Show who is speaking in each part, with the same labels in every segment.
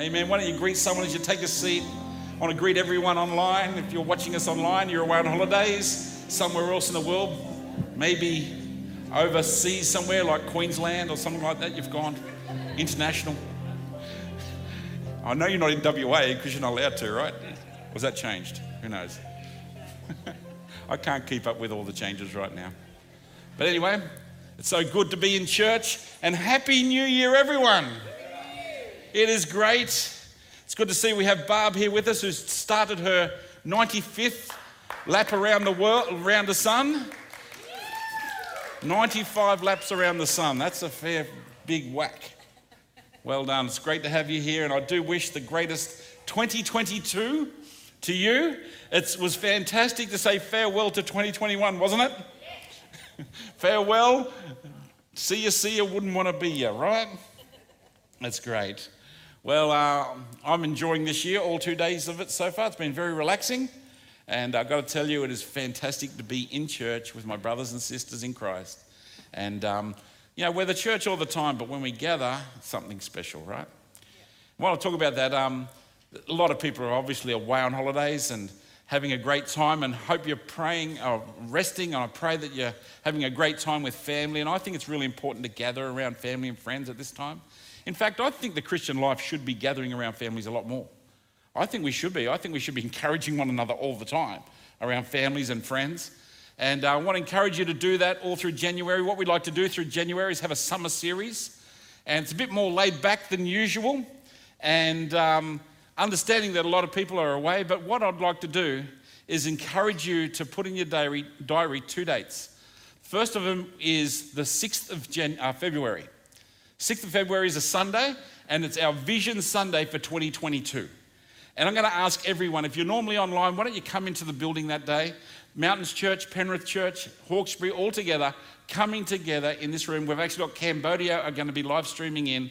Speaker 1: Amen. Why don't you greet someone as you take a seat? I want to greet everyone online. If you're watching us online, you're away on holidays somewhere else in the world, maybe overseas somewhere like Queensland or something like that. You've gone international. I know you're not in WA because you're not allowed to, right? Was that changed? Who knows? I can't keep up with all the changes right now. But anyway, it's so good to be in church and Happy New Year, everyone. It is great. It's good to see we have Barb here with us who's started her 95th lap around the world, around the sun. 95 laps around the sun. That's a fair big whack. Well done. It's great to have you here, and I do wish the greatest 2022 to you. It was fantastic to say farewell to 2021, wasn't it? farewell. See you, see you, wouldn't want to be you, right? That's great. Well, uh, I'm enjoying this year, all two days of it so far. It's been very relaxing. And I've got to tell you, it is fantastic to be in church with my brothers and sisters in Christ. And, um, you know, we're the church all the time, but when we gather, it's something special, right? While I talk about that, um, a lot of people are obviously away on holidays and having a great time and hope you're praying or resting. And I pray that you're having a great time with family. And I think it's really important to gather around family and friends at this time. In fact, I think the Christian life should be gathering around families a lot more. I think we should be. I think we should be encouraging one another all the time around families and friends. And uh, I want to encourage you to do that all through January. What we'd like to do through January is have a summer series. And it's a bit more laid back than usual. And um, understanding that a lot of people are away. But what I'd like to do is encourage you to put in your diary, diary two dates. First of them is the 6th of uh, February. 6th of February is a Sunday, and it's our Vision Sunday for 2022. And I'm going to ask everyone if you're normally online, why don't you come into the building that day? Mountains Church, Penrith Church, Hawkesbury, all together, coming together in this room. We've actually got Cambodia are going to be live streaming in.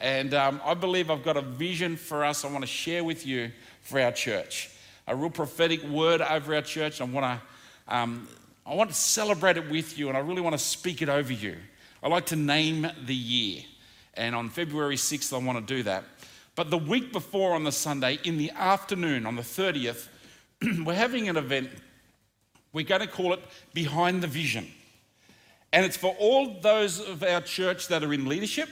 Speaker 1: And um, I believe I've got a vision for us I want to share with you for our church. A real prophetic word over our church. I want to, um, I want to celebrate it with you, and I really want to speak it over you. I like to name the year. And on February 6th, I want to do that. But the week before on the Sunday, in the afternoon, on the 30th, we're having an event. We're going to call it Behind the Vision. And it's for all those of our church that are in leadership,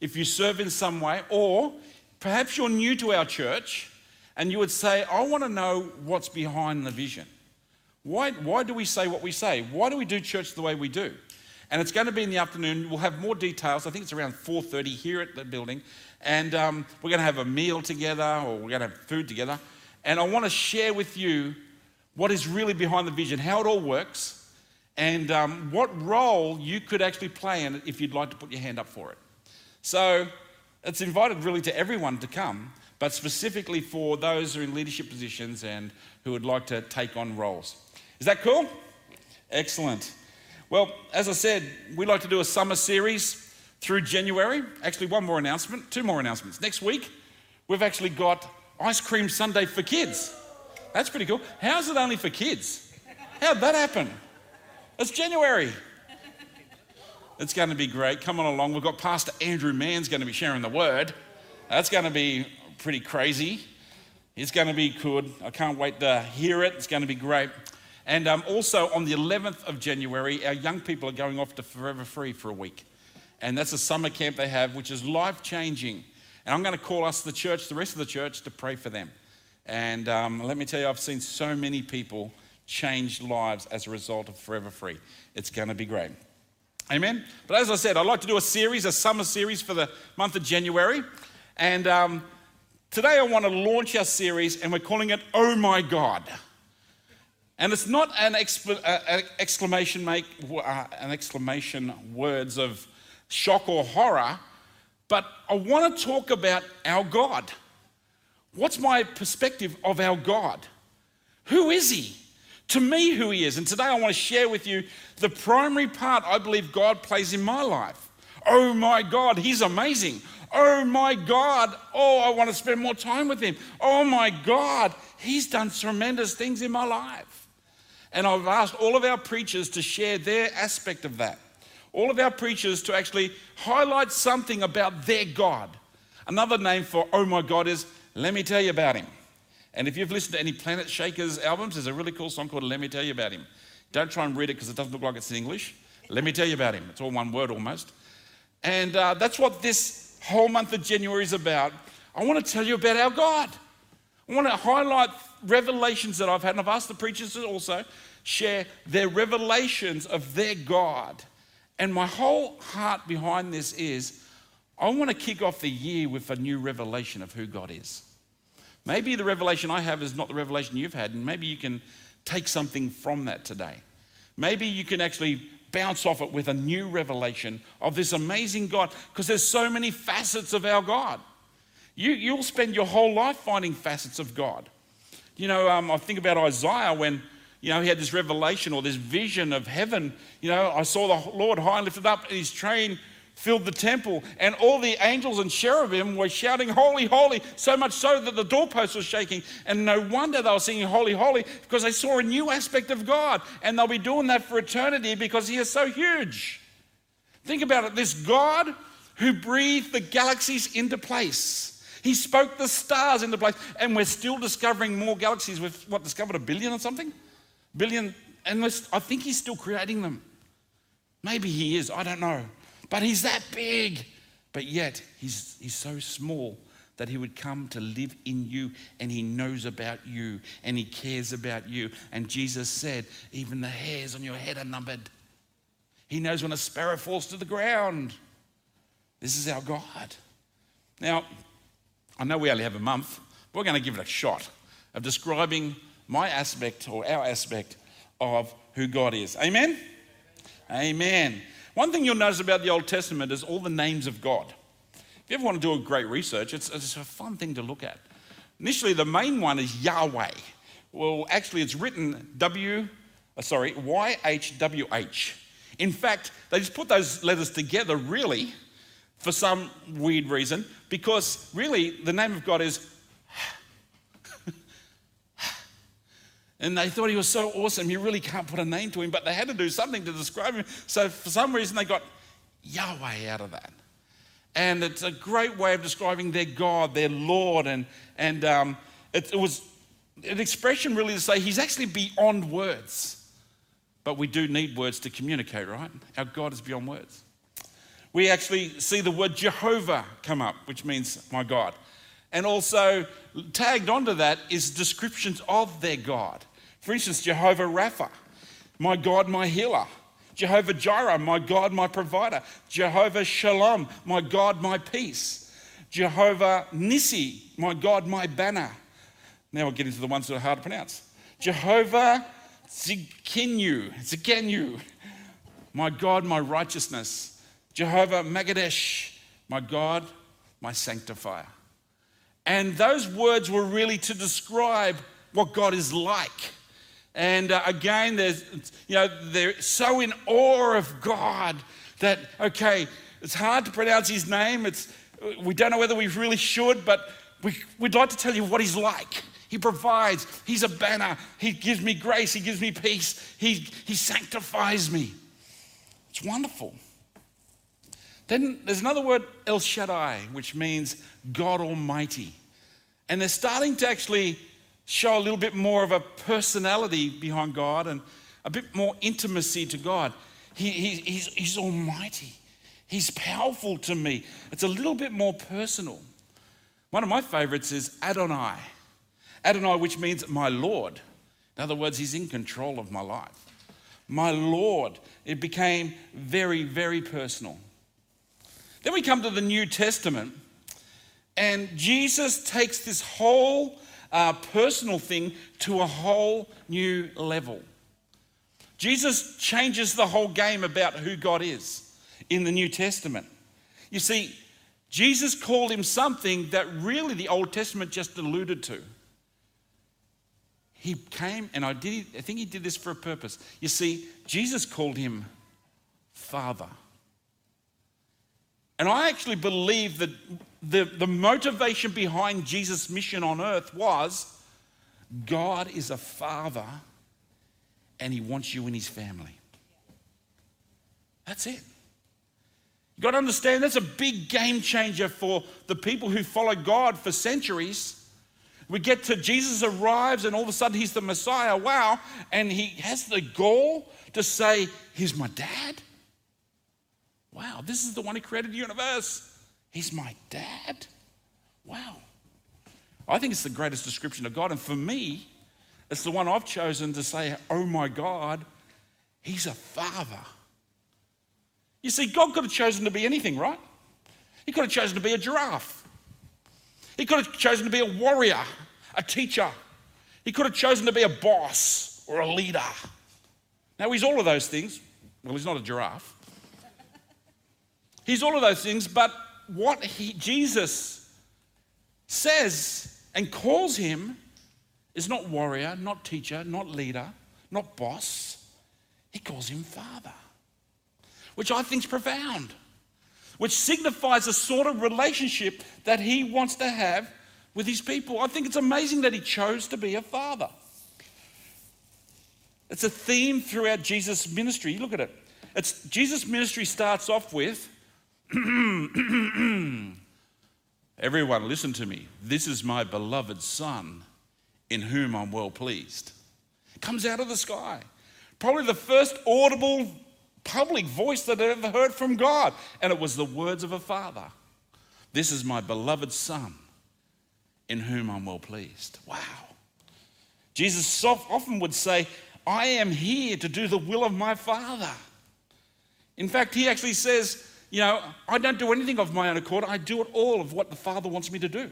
Speaker 1: if you serve in some way, or perhaps you're new to our church and you would say, I want to know what's behind the vision. Why, why do we say what we say? Why do we do church the way we do? And it's going to be in the afternoon. We'll have more details. I think it's around 4.30 here at the building and um, we're going to have a meal together or we're going to have food together. And I want to share with you what is really behind the vision, how it all works, and um, what role you could actually play in it if you'd like to put your hand up for it. So it's invited really to everyone to come, but specifically for those who are in leadership positions and who would like to take on roles. Is that cool? Excellent. Well, as I said, we'd like to do a summer series through January. Actually, one more announcement, two more announcements. Next week, we've actually got Ice Cream Sunday for kids. That's pretty cool. How's it only for kids? How'd that happen? It's January. It's going to be great. Come on along. We've got Pastor Andrew Mann's going to be sharing the word. That's going to be pretty crazy. It's going to be good. I can't wait to hear it. It's going to be great. And um, also on the 11th of January, our young people are going off to Forever Free for a week. And that's a summer camp they have, which is life changing. And I'm going to call us, the church, the rest of the church, to pray for them. And um, let me tell you, I've seen so many people change lives as a result of Forever Free. It's going to be great. Amen. But as I said, I'd like to do a series, a summer series for the month of January. And um, today I want to launch our series, and we're calling it Oh My God. And it's not an, expl- uh, exclamation make, uh, an exclamation words of shock or horror, but I want to talk about our God. What's my perspective of our God? Who is He? To me, who He is. And today I want to share with you the primary part I believe God plays in my life. Oh my God, He's amazing. Oh my God, oh, I want to spend more time with Him. Oh my God, He's done tremendous things in my life. And I've asked all of our preachers to share their aspect of that all of our preachers to actually highlight something about their God. Another name for oh my God is let me tell you about him. And if you've listened to any Planetshakers albums, there's a really cool song called Let Me Tell You About Him. Don't try and read it because it doesn't look like it's in English. Let me tell you about him. It's all one word almost. And uh, that's what this whole month of January is about. I want to tell you about our God. I want to highlight revelations that I've had, and I've asked the preachers to also share their revelations of their God. And my whole heart behind this is I want to kick off the year with a new revelation of who God is. Maybe the revelation I have is not the revelation you've had, and maybe you can take something from that today. Maybe you can actually bounce off it with a new revelation of this amazing God, because there's so many facets of our God. You, you'll spend your whole life finding facets of God. You know, um, I think about Isaiah when, you know, he had this revelation or this vision of heaven. You know, I saw the Lord high and lifted up, and his train filled the temple, and all the angels and cherubim were shouting, Holy, holy, so much so that the doorpost was shaking. And no wonder they were singing, Holy, holy, because they saw a new aspect of God. And they'll be doing that for eternity because He is so huge. Think about it this God who breathed the galaxies into place. He spoke the stars into place, and we're still discovering more galaxies. We've what discovered a billion or something, billion, and I think he's still creating them. Maybe he is. I don't know. But he's that big. But yet, he's, he's so small that he would come to live in you and he knows about you and he cares about you. And Jesus said, Even the hairs on your head are numbered. He knows when a sparrow falls to the ground. This is our God. Now, I know we only have a month, but we're going to give it a shot of describing my aspect or our aspect of who God is. Amen? Amen. One thing you'll notice about the Old Testament is all the names of God. If you ever want to do a great research, it's, it's a fun thing to look at. Initially, the main one is Yahweh. Well, actually, it's written W, uh, sorry, Y H W H. In fact, they just put those letters together, really, for some weird reason, because really the name of God is And they thought he was so awesome, you really can't put a name to him, but they had to do something to describe him. So for some reason, they got Yahweh out of that. And it's a great way of describing their God, their Lord. And, and um, it, it was an expression really to say he's actually beyond words. But we do need words to communicate, right? Our God is beyond words. We actually see the word Jehovah come up, which means my God. And also tagged onto that is descriptions of their God. For instance, Jehovah Rapha, my God, my healer. Jehovah Jireh, my God, my provider. Jehovah Shalom, my God, my peace. Jehovah Nissi, my God, my banner. Now we'll get into the ones that are hard to pronounce. Jehovah Zikinu, Zikenu, my God, my righteousness. Jehovah Magadesh, my God, my sanctifier. And those words were really to describe what God is like. And uh, again, there's, you know, they're so in awe of God that, okay, it's hard to pronounce his name. It's, we don't know whether we really should, but we, we'd like to tell you what he's like. He provides, he's a banner, he gives me grace, he gives me peace, he, he sanctifies me. It's wonderful. Then there's another word, El Shaddai, which means God Almighty. And they're starting to actually show a little bit more of a personality behind God and a bit more intimacy to God. He, he, he's, he's almighty, He's powerful to me. It's a little bit more personal. One of my favorites is Adonai. Adonai, which means my Lord. In other words, He's in control of my life. My Lord. It became very, very personal. Then we come to the New Testament, and Jesus takes this whole uh, personal thing to a whole new level. Jesus changes the whole game about who God is in the New Testament. You see, Jesus called him something that really the Old Testament just alluded to. He came, and I, did, I think he did this for a purpose. You see, Jesus called him Father. And I actually believe that the, the motivation behind Jesus' mission on earth was God is a father and he wants you in his family. That's it. You've got to understand that's a big game changer for the people who follow God for centuries. We get to Jesus arrives, and all of a sudden he's the Messiah. Wow. And he has the gall to say, He's my dad. Wow, this is the one who created the universe. He's my dad. Wow. I think it's the greatest description of God. And for me, it's the one I've chosen to say, Oh my God, He's a father. You see, God could have chosen to be anything, right? He could have chosen to be a giraffe. He could have chosen to be a warrior, a teacher. He could have chosen to be a boss or a leader. Now, he's all of those things. Well, he's not a giraffe. He's all of those things, but what he, Jesus says and calls him is not warrior, not teacher, not leader, not boss. He calls him father which I think is profound, which signifies a sort of relationship that he wants to have with his people. I think it's amazing that he chose to be a father. It's a theme throughout Jesus' ministry. Look at it. It's Jesus' ministry starts off with Everyone, listen to me. This is my beloved Son in whom I'm well pleased. Comes out of the sky. Probably the first audible public voice that I'd ever heard from God. And it was the words of a father This is my beloved Son, in whom I'm well pleased. Wow. Jesus often would say, I am here to do the will of my Father. In fact, he actually says, You know, I don't do anything of my own accord, I do it all of what the Father wants me to do.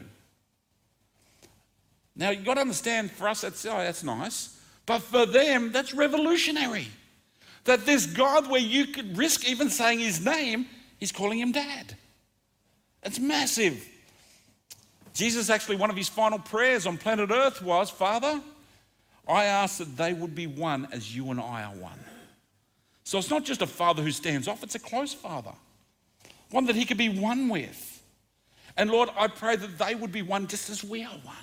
Speaker 1: Now, you've got to understand, for us, that's, oh, that's nice. But for them, that's revolutionary. That this God, where you could risk even saying his name, he's calling him dad. It's massive. Jesus, actually, one of his final prayers on planet Earth was Father, I ask that they would be one as you and I are one. So it's not just a father who stands off, it's a close father, one that he could be one with. And Lord, I pray that they would be one just as we are one.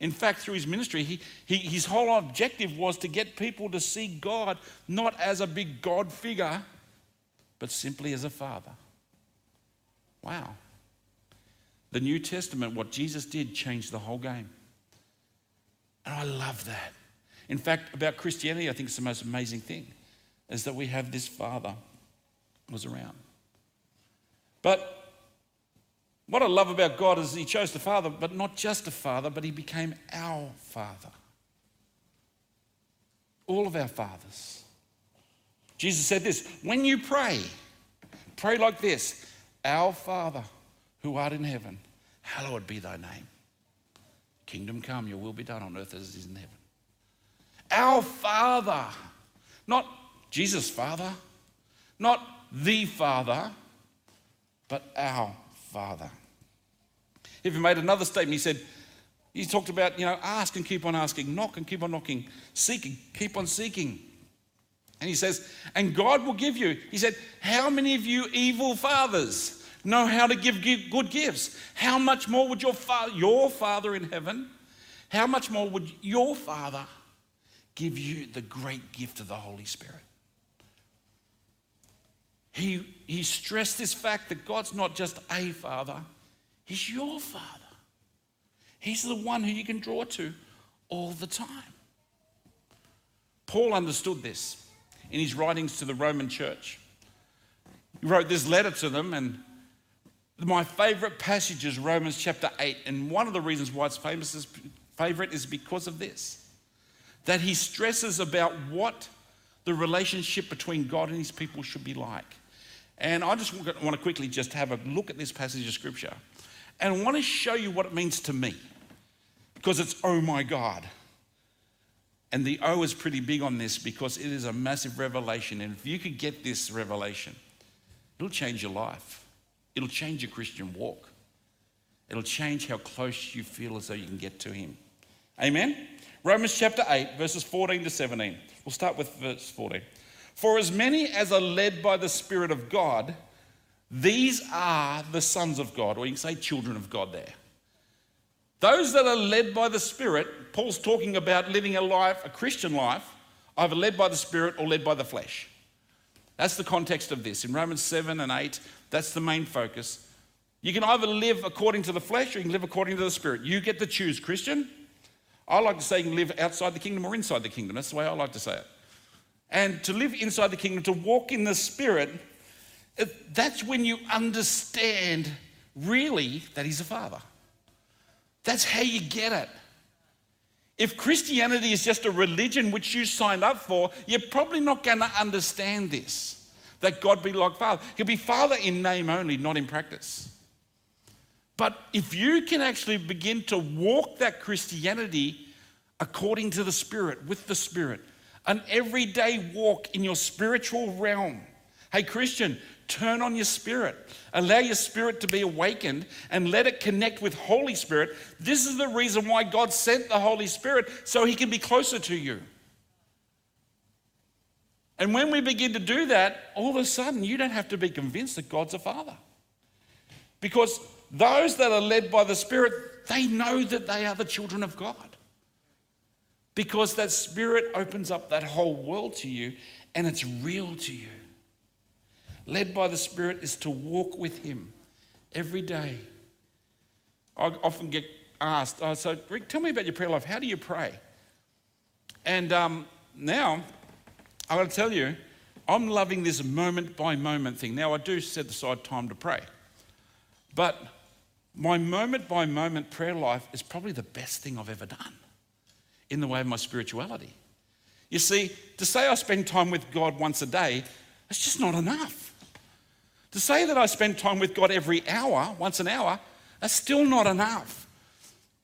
Speaker 1: In fact, through his ministry, he, he, his whole objective was to get people to see God not as a big God figure, but simply as a father. Wow. The New Testament, what Jesus did, changed the whole game. And I love that. In fact, about Christianity, I think it's the most amazing thing is that we have this father was around. But what I love about God is He chose the Father, but not just a Father, but He became our Father. All of our fathers. Jesus said this when you pray, pray like this Our Father who art in heaven, hallowed be thy name. Kingdom come, your will be done on earth as it is in heaven. Our Father, not Jesus' Father, not the Father, but our Father. If He made another statement. He said, he talked about, you know, ask and keep on asking, knock and keep on knocking, seek and keep on seeking. And he says, and God will give you. He said, How many of you evil fathers know how to give good gifts? How much more would your, fa- your Father in heaven, how much more would your Father give you the great gift of the Holy Spirit? He, he stressed this fact that God's not just a father, He's your Father. He's the one who you can draw to all the time. Paul understood this in his writings to the Roman church. He wrote this letter to them, and my favorite passage is Romans chapter 8. And one of the reasons why it's famous is, favorite is because of this that he stresses about what the relationship between God and his people should be like. And I just want to quickly just have a look at this passage of scripture. And I want to show you what it means to me because it's oh my God. And the O is pretty big on this because it is a massive revelation. And if you could get this revelation, it'll change your life, it'll change your Christian walk, it'll change how close you feel as though you can get to Him. Amen? Romans chapter 8, verses 14 to 17. We'll start with verse 14. For as many as are led by the Spirit of God, these are the sons of God, or you can say children of God there. Those that are led by the Spirit, Paul's talking about living a life, a Christian life, either led by the Spirit or led by the flesh. That's the context of this. In Romans 7 and 8, that's the main focus. You can either live according to the flesh or you can live according to the spirit. You get to choose, Christian. I like to say you can live outside the kingdom or inside the kingdom. That's the way I like to say it. And to live inside the kingdom, to walk in the spirit, that's when you understand really that he's a father. That's how you get it. If Christianity is just a religion which you signed up for, you're probably not going to understand this that God be like Father. He'll be Father in name only, not in practice. But if you can actually begin to walk that Christianity according to the Spirit, with the Spirit, an everyday walk in your spiritual realm. Hey, Christian, turn on your spirit. Allow your spirit to be awakened and let it connect with Holy Spirit. This is the reason why God sent the Holy Spirit so he can be closer to you. And when we begin to do that, all of a sudden you don't have to be convinced that God's a father. Because those that are led by the Spirit, they know that they are the children of God. Because that Spirit opens up that whole world to you and it's real to you. Led by the Spirit is to walk with Him every day. I often get asked, oh, so Rick, tell me about your prayer life. How do you pray? And um, now I got to tell you, I'm loving this moment by moment thing. Now, I do set aside time to pray, but my moment by moment prayer life is probably the best thing I've ever done in the way of my spirituality. You see, to say I spend time with God once a day, it's just not enough. To say that I spend time with God every hour, once an hour, that's still not enough.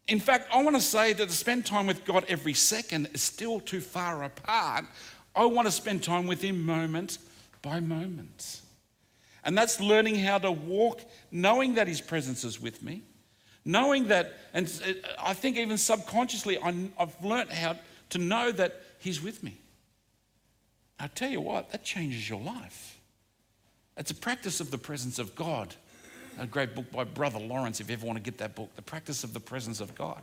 Speaker 1: In fact, I want to say that to spend time with God every second is still too far apart I want to spend time with Him moment by moment. And that's learning how to walk, knowing that His presence is with me, knowing that, and I think even subconsciously, I've learned how to know that He's with me. I tell you what, that changes your life. It's a practice of the presence of God. A great book by Brother Lawrence, if you ever want to get that book, The Practice of the Presence of God.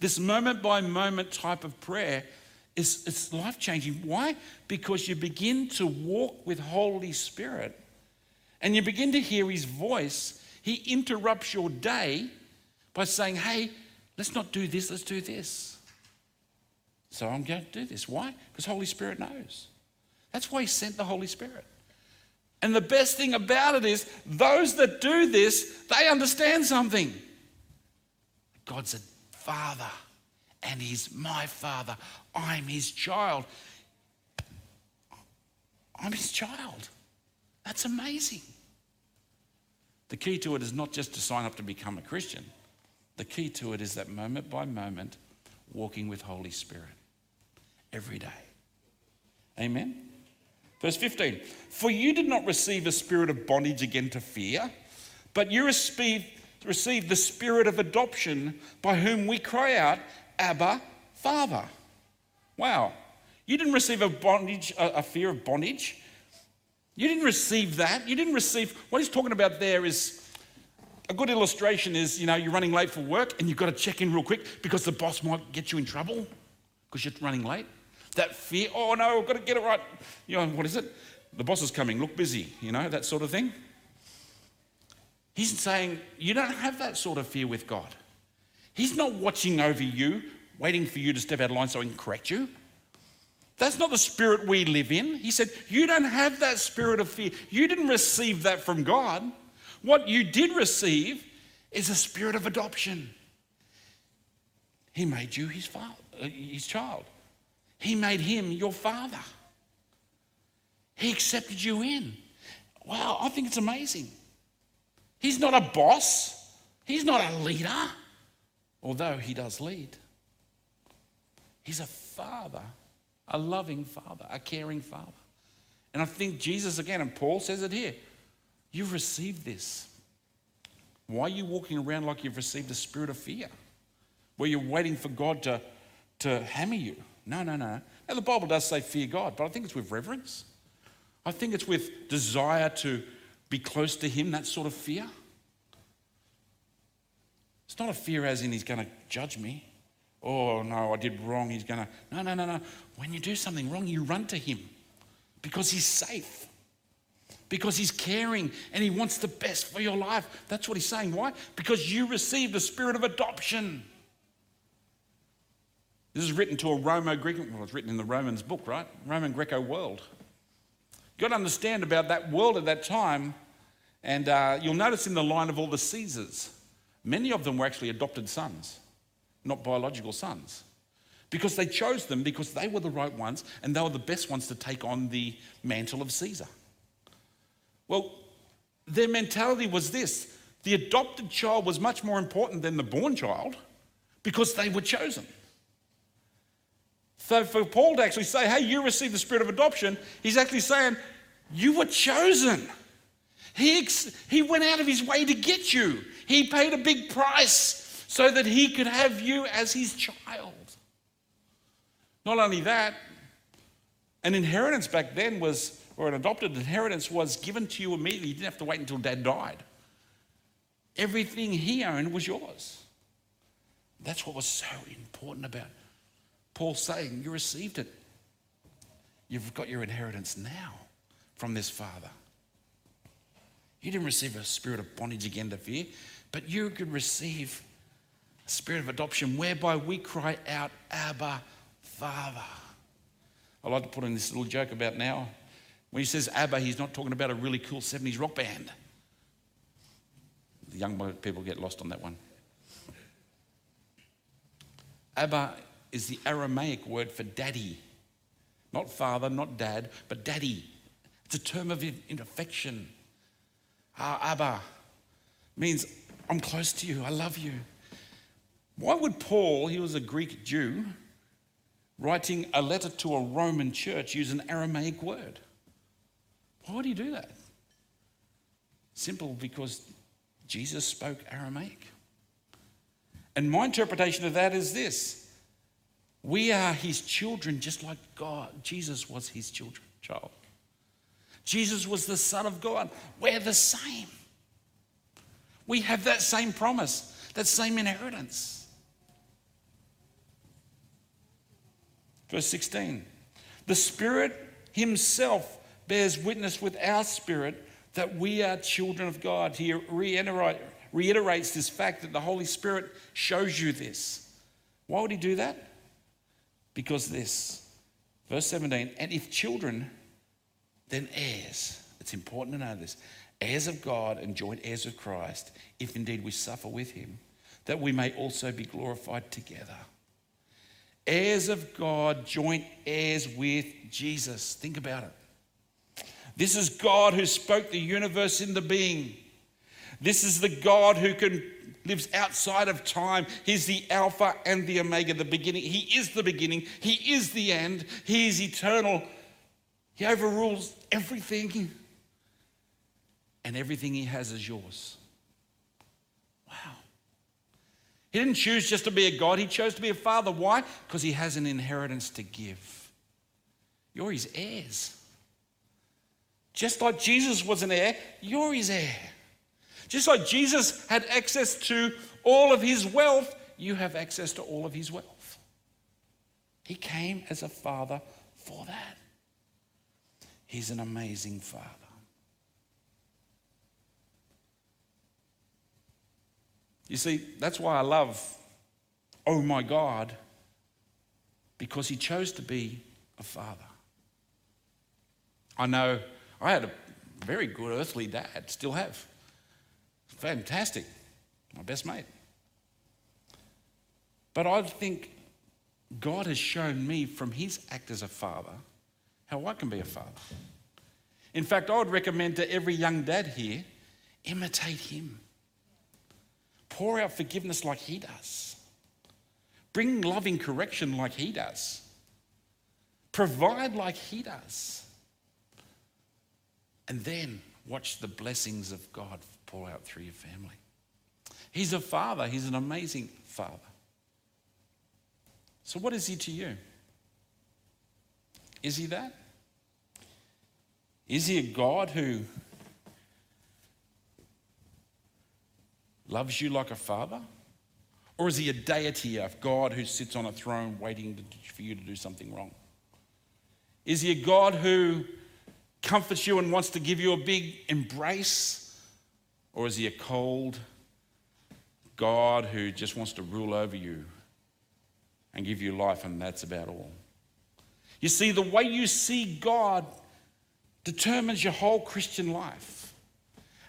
Speaker 1: This moment by moment type of prayer is it's life changing. Why? Because you begin to walk with Holy Spirit and you begin to hear His voice. He interrupts your day by saying, Hey, let's not do this, let's do this. So I'm going to do this. Why? Because Holy Spirit knows. That's why He sent the Holy Spirit. And the best thing about it is, those that do this, they understand something. God's a father and he's my father. I'm his child. I'm his child. That's amazing. The key to it is not just to sign up to become a Christian. The key to it is that moment by moment walking with Holy Spirit every day. Amen. Verse 15 For you did not receive a spirit of bondage again to fear, but you received, received the spirit of adoption by whom we cry out, Abba, Father. Wow. You didn't receive a bondage, a, fear of bondage. You didn't receive that. You didn't receive what he's talking about there is a good illustration is, you know, you're running late for work and you've got to check in real quick because the boss might get you in trouble because you're running late. That fear, oh no, I've got to get it right. You know, what is it? The boss is coming, look busy, you know, that sort of thing. He's saying you don't have that sort of fear with God. He's not watching over you, waiting for you to step out of line so he can correct you. That's not the spirit we live in. He said, You don't have that spirit of fear. You didn't receive that from God. What you did receive is a spirit of adoption. He made you his, father, uh, his child, He made him your father. He accepted you in. Wow, I think it's amazing. He's not a boss, He's not a leader although he does lead. He's a father, a loving father, a caring father. And I think Jesus, again, and Paul says it here you've received this. Why are you walking around like you've received a spirit of fear? Where you're waiting for God to, to hammer you? No, no, no. Now, the Bible does say fear God, but I think it's with reverence. I think it's with desire to be close to Him, that sort of fear. It's not a fear as in he's going to judge me. Oh, no, I did wrong. He's going to. No, no, no, no. When you do something wrong, you run to him because he's safe. Because he's caring and he wants the best for your life. That's what he's saying. Why? Because you received the spirit of adoption. This is written to a Romo Greek, well, it's written in the Romans book, right? Roman Greco world. You've got to understand about that world at that time, and uh, you'll notice in the line of all the Caesars, many of them were actually adopted sons, not biological sons. Because they chose them because they were the right ones and they were the best ones to take on the mantle of Caesar. Well, their mentality was this the adopted child was much more important than the born child because they were chosen. So for Paul to actually say, hey, you received the spirit of adoption, he's actually saying, you were chosen. He, ex- he went out of his way to get you. He paid a big price so that he could have you as his child. Not only that, an inheritance back then was, or an adopted inheritance was given to you immediately. You didn't have to wait until dad died. Everything he owned was yours. That's what was so important about Paul saying, You received it. You've got your inheritance now from this Father. You didn't receive a spirit of bondage again to fear, but you could receive a spirit of adoption whereby we cry out, Abba, Father. I like to put in this little joke about now. When he says Abba, he's not talking about a really cool 70s rock band. The young people get lost on that one. Abba is the Aramaic word for daddy. Not father, not dad, but daddy. It's a term of affection. Ah, Abba means I'm close to you, I love you. Why would Paul, he was a Greek Jew, writing a letter to a Roman church use an Aramaic word? Why would he do that? Simple because Jesus spoke Aramaic. And my interpretation of that is this we are his children just like God. Jesus was his children, child. Jesus was the Son of God. We're the same. We have that same promise, that same inheritance. Verse 16 The Spirit Himself bears witness with our spirit that we are children of God. He reiterates this fact that the Holy Spirit shows you this. Why would He do that? Because this, verse 17, and if children, then heirs. It's important to know this heirs of God and joint heirs of Christ, if indeed we suffer with him, that we may also be glorified together. Heirs of God, joint heirs with Jesus. Think about it. This is God who spoke the universe into being. This is the God who can lives outside of time. He's the Alpha and the Omega, the beginning. He is the beginning. He is the end. He is eternal. He overrules everything. And everything he has is yours. Wow. He didn't choose just to be a God, he chose to be a father. Why? Because he has an inheritance to give. You're his heirs. Just like Jesus was an heir, you're his heir. Just like Jesus had access to all of his wealth, you have access to all of his wealth. He came as a father for that. He's an amazing father. You see, that's why I love, oh my God, because he chose to be a father. I know I had a very good earthly dad, still have fantastic, my best mate. But I think God has shown me from his act as a father how I can be a father. In fact, I would recommend to every young dad here imitate him. Pour out forgiveness like he does. Bring loving correction like he does. Provide like he does. And then watch the blessings of God pour out through your family. He's a father, he's an amazing father. So, what is he to you? Is he that? Is he a God who loves you like a father? Or is he a deity, a God who sits on a throne waiting for you to do something wrong? Is he a God who comforts you and wants to give you a big embrace? Or is he a cold God who just wants to rule over you and give you life, and that's about all? You see, the way you see God determines your whole Christian life.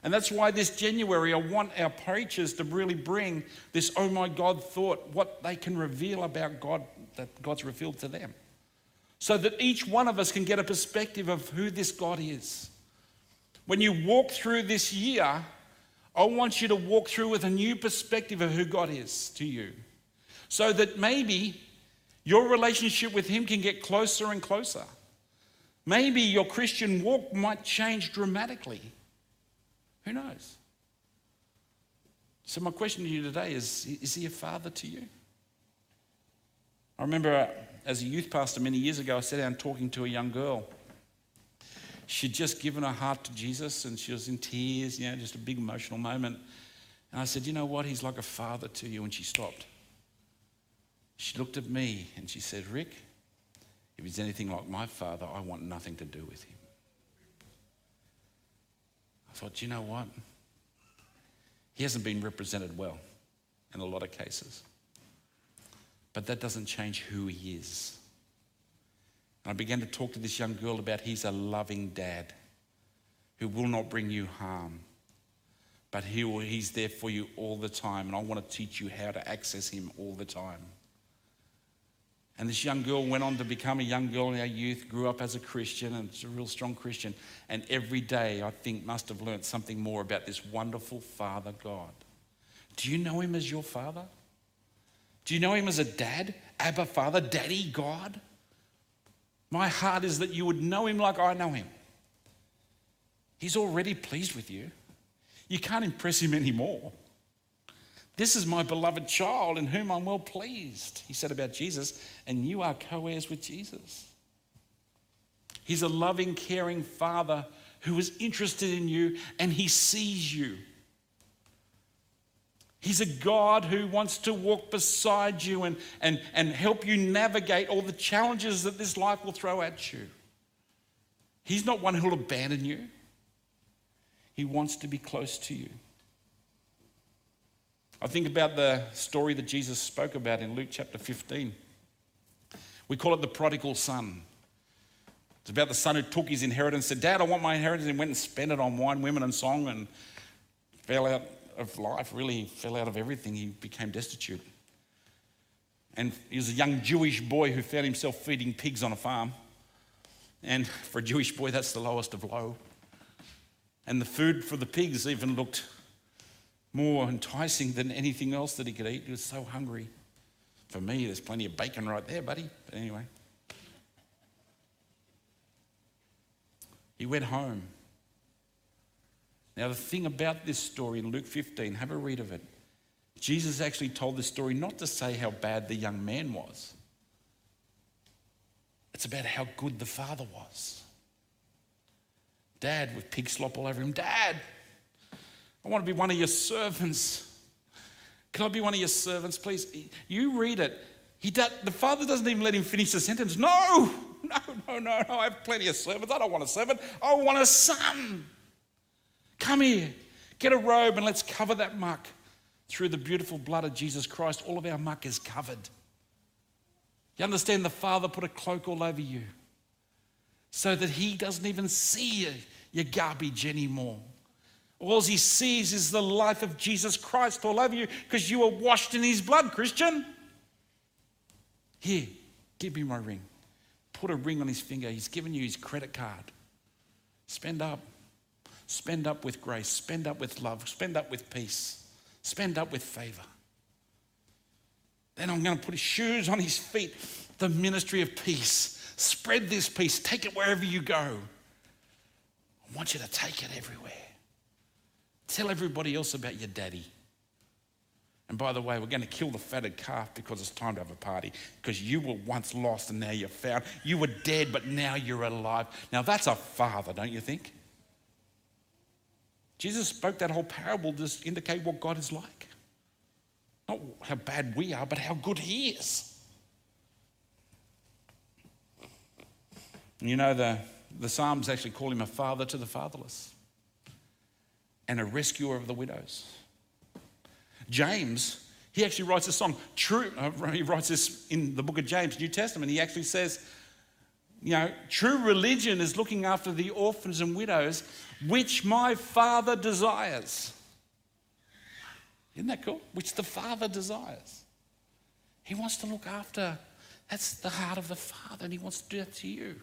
Speaker 1: And that's why this January, I want our preachers to really bring this oh my God thought, what they can reveal about God that God's revealed to them. So that each one of us can get a perspective of who this God is. When you walk through this year, I want you to walk through with a new perspective of who God is to you. So that maybe your relationship with Him can get closer and closer. Maybe your Christian walk might change dramatically. Who knows? So, my question to you today is Is He a father to you? I remember as a youth pastor many years ago, I sat down talking to a young girl. She'd just given her heart to Jesus and she was in tears, you know, just a big emotional moment. And I said, You know what? He's like a father to you. And she stopped. She looked at me and she said, Rick, if he's anything like my father, I want nothing to do with him. I thought, you know what? He hasn't been represented well in a lot of cases. But that doesn't change who he is. And I began to talk to this young girl about he's a loving dad who will not bring you harm, but he will, he's there for you all the time. And I want to teach you how to access him all the time. And this young girl went on to become a young girl in our youth, grew up as a Christian, and a real strong Christian. And every day, I think, must have learnt something more about this wonderful Father God. Do you know him as your Father? Do you know him as a dad? Abba Father, Daddy God? My heart is that you would know him like I know him. He's already pleased with you. You can't impress him anymore. This is my beloved child in whom I'm well pleased, he said about Jesus, and you are co heirs with Jesus. He's a loving, caring father who is interested in you and he sees you. He's a God who wants to walk beside you and, and, and help you navigate all the challenges that this life will throw at you. He's not one who'll abandon you, He wants to be close to you. I think about the story that Jesus spoke about in Luke chapter 15. We call it the prodigal son. It's about the son who took his inheritance, said, Dad, I want my inheritance, and went and spent it on wine, women, and song, and fell out of life, really fell out of everything. He became destitute. And he was a young Jewish boy who found himself feeding pigs on a farm. And for a Jewish boy, that's the lowest of low. And the food for the pigs even looked more enticing than anything else that he could eat. He was so hungry. For me, there's plenty of bacon right there, buddy. But anyway. He went home. Now, the thing about this story in Luke 15, have a read of it. Jesus actually told this story not to say how bad the young man was, it's about how good the father was. Dad with pig slop all over him. Dad, I want to be one of your servants. Can I be one of your servants, please? You read it. He the father doesn't even let him finish the sentence. No, no, no, no, no. I have plenty of servants. I don't want a servant. I want a son. Come here, get a robe, and let's cover that muck. Through the beautiful blood of Jesus Christ, all of our muck is covered. You understand? The Father put a cloak all over you so that He doesn't even see your garbage anymore. All he sees is the life of Jesus Christ all over you because you were washed in his blood, Christian. Here, give me my ring. Put a ring on his finger. He's given you his credit card. Spend up. Spend up with grace. Spend up with love. Spend up with peace. Spend up with favor. Then I'm going to put his shoes on his feet. The ministry of peace. Spread this peace. Take it wherever you go. I want you to take it everywhere. Tell everybody else about your daddy. And by the way, we're going to kill the fatted calf because it's time to have a party. Because you were once lost and now you're found. You were dead, but now you're alive. Now that's a father, don't you think? Jesus spoke that whole parable to indicate what God is like. Not how bad we are, but how good He is. You know, the the Psalms actually call him a father to the fatherless and a rescuer of the widows. James, he actually writes a song. True, uh, he writes this in the book of James, New Testament. He actually says, you know, true religion is looking after the orphans and widows, which my Father desires. Isn't that cool? Which the Father desires. He wants to look after. That's the heart of the Father, and He wants to do that to you.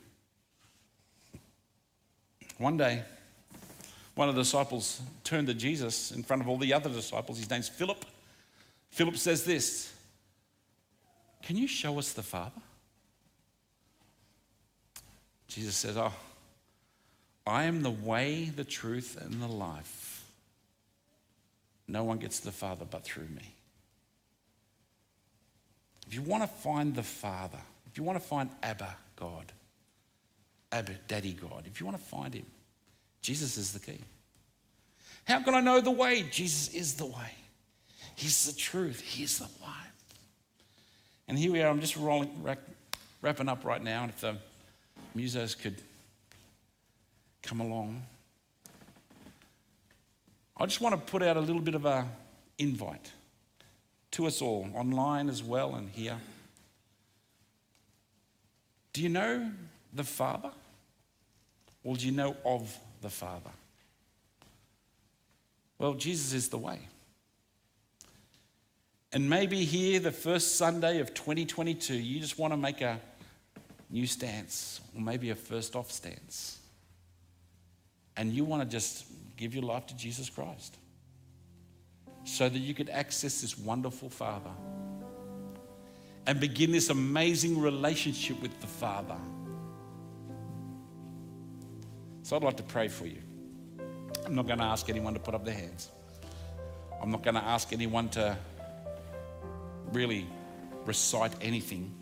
Speaker 1: One day, one of the disciples turned to Jesus in front of all the other disciples. His name's Philip. Philip says this Can you show us the Father? Jesus says, Oh, I am the way, the truth, and the life. No one gets to the Father but through me. If you want to find the Father, if you want to find Abba, God, Abba, Daddy God, if you want to find Him, Jesus is the key. How can I know the way? Jesus is the way. He's the truth. He's the life. And here we are. I'm just rolling, wrapping up right now. And if the musos could come along, I just want to put out a little bit of an invite to us all, online as well, and here. Do you know the Father? Or do you know of the Father? Well, Jesus is the way. And maybe here, the first Sunday of 2022, you just want to make a new stance, or maybe a first off stance. And you want to just give your life to Jesus Christ so that you could access this wonderful Father and begin this amazing relationship with the Father. So I'd like to pray for you. I'm not going to ask anyone to put up their hands. I'm not going to ask anyone to really recite anything.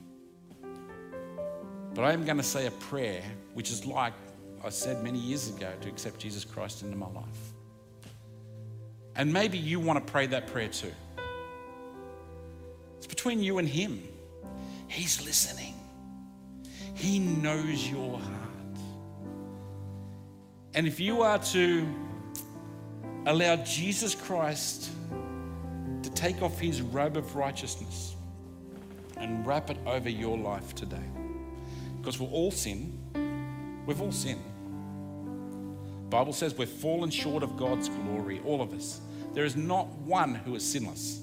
Speaker 1: But I am going to say a prayer, which is like I said many years ago to accept Jesus Christ into my life. And maybe you want to pray that prayer too. It's between you and Him. He's listening, He knows your heart. And if you are to allow Jesus Christ to take off his robe of righteousness and wrap it over your life today. Because we're all sin. We've all sinned. Bible says we've fallen short of God's glory, all of us. There is not one who is sinless.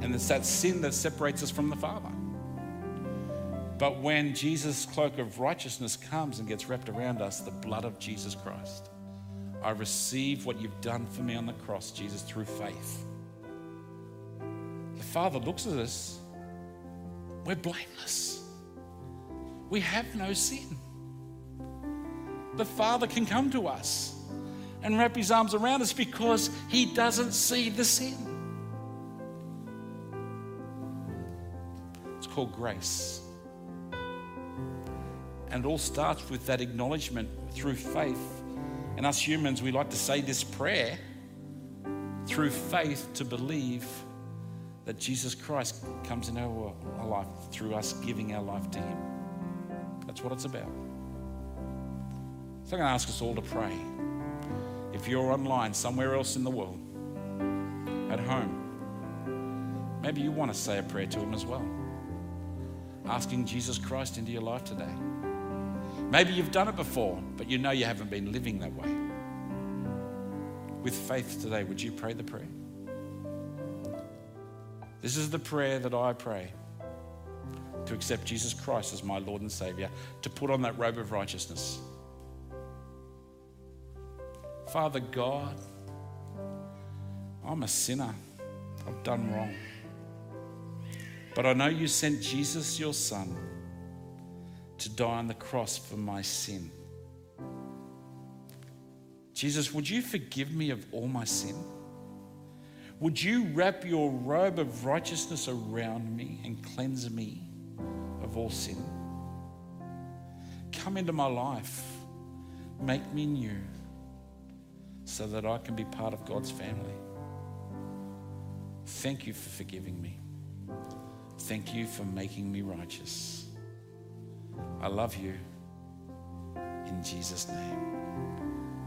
Speaker 1: And it's that sin that separates us from the Father. But when Jesus' cloak of righteousness comes and gets wrapped around us, the blood of Jesus Christ, I receive what you've done for me on the cross, Jesus, through faith. The Father looks at us, we're blameless. We have no sin. The Father can come to us and wrap his arms around us because he doesn't see the sin. It's called grace. And it all starts with that acknowledgement through faith and us humans, we like to say this prayer through faith to believe that Jesus Christ comes in our life through us giving our life to Him. That's what it's about. So I'm going to ask us all to pray. If you're online somewhere else in the world, at home, maybe you want to say a prayer to Him as well. Asking Jesus Christ into your life today. Maybe you've done it before, but you know you haven't been living that way. With faith today, would you pray the prayer? This is the prayer that I pray to accept Jesus Christ as my Lord and Savior, to put on that robe of righteousness. Father God, I'm a sinner. I've done wrong. But I know you sent Jesus, your Son to die on the cross for my sin. Jesus, would you forgive me of all my sin? Would you wrap your robe of righteousness around me and cleanse me of all sin? Come into my life, make me new, so that I can be part of God's family. Thank you for forgiving me. Thank you for making me righteous. I love you In Jesus' name.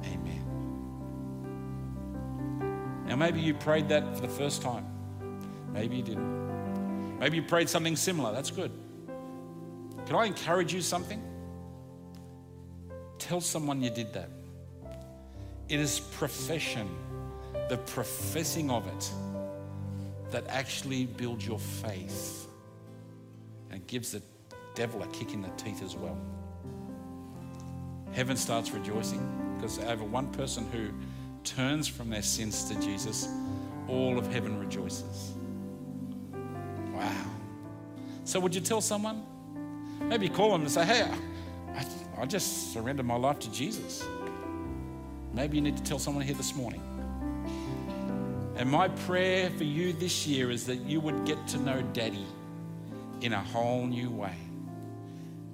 Speaker 1: Amen. Now, maybe you prayed that for the first time. Maybe you didn't. Maybe you prayed something similar. That's good. Can I encourage you something? Tell someone you did that. It is profession, the professing of it, that actually builds your faith and gives the devil a kick in the teeth as well. Heaven starts rejoicing because over one person who turns from their sins to Jesus, all of heaven rejoices. Wow. So, would you tell someone? Maybe call them and say, Hey, I, I just surrendered my life to Jesus. Maybe you need to tell someone here this morning. And my prayer for you this year is that you would get to know Daddy in a whole new way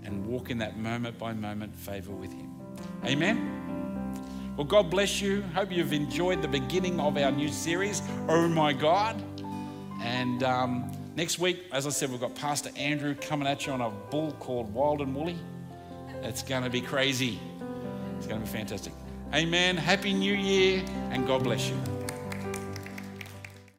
Speaker 1: and walk in that moment by moment favor with Him. Amen. Well, God bless you. Hope you've enjoyed the beginning of our new series, Oh My God. And um, next week, as I said, we've got Pastor Andrew coming at you on a bull called Wild and Woolly. It's going to be crazy. It's going to be fantastic. Amen. Happy New Year, and God bless you.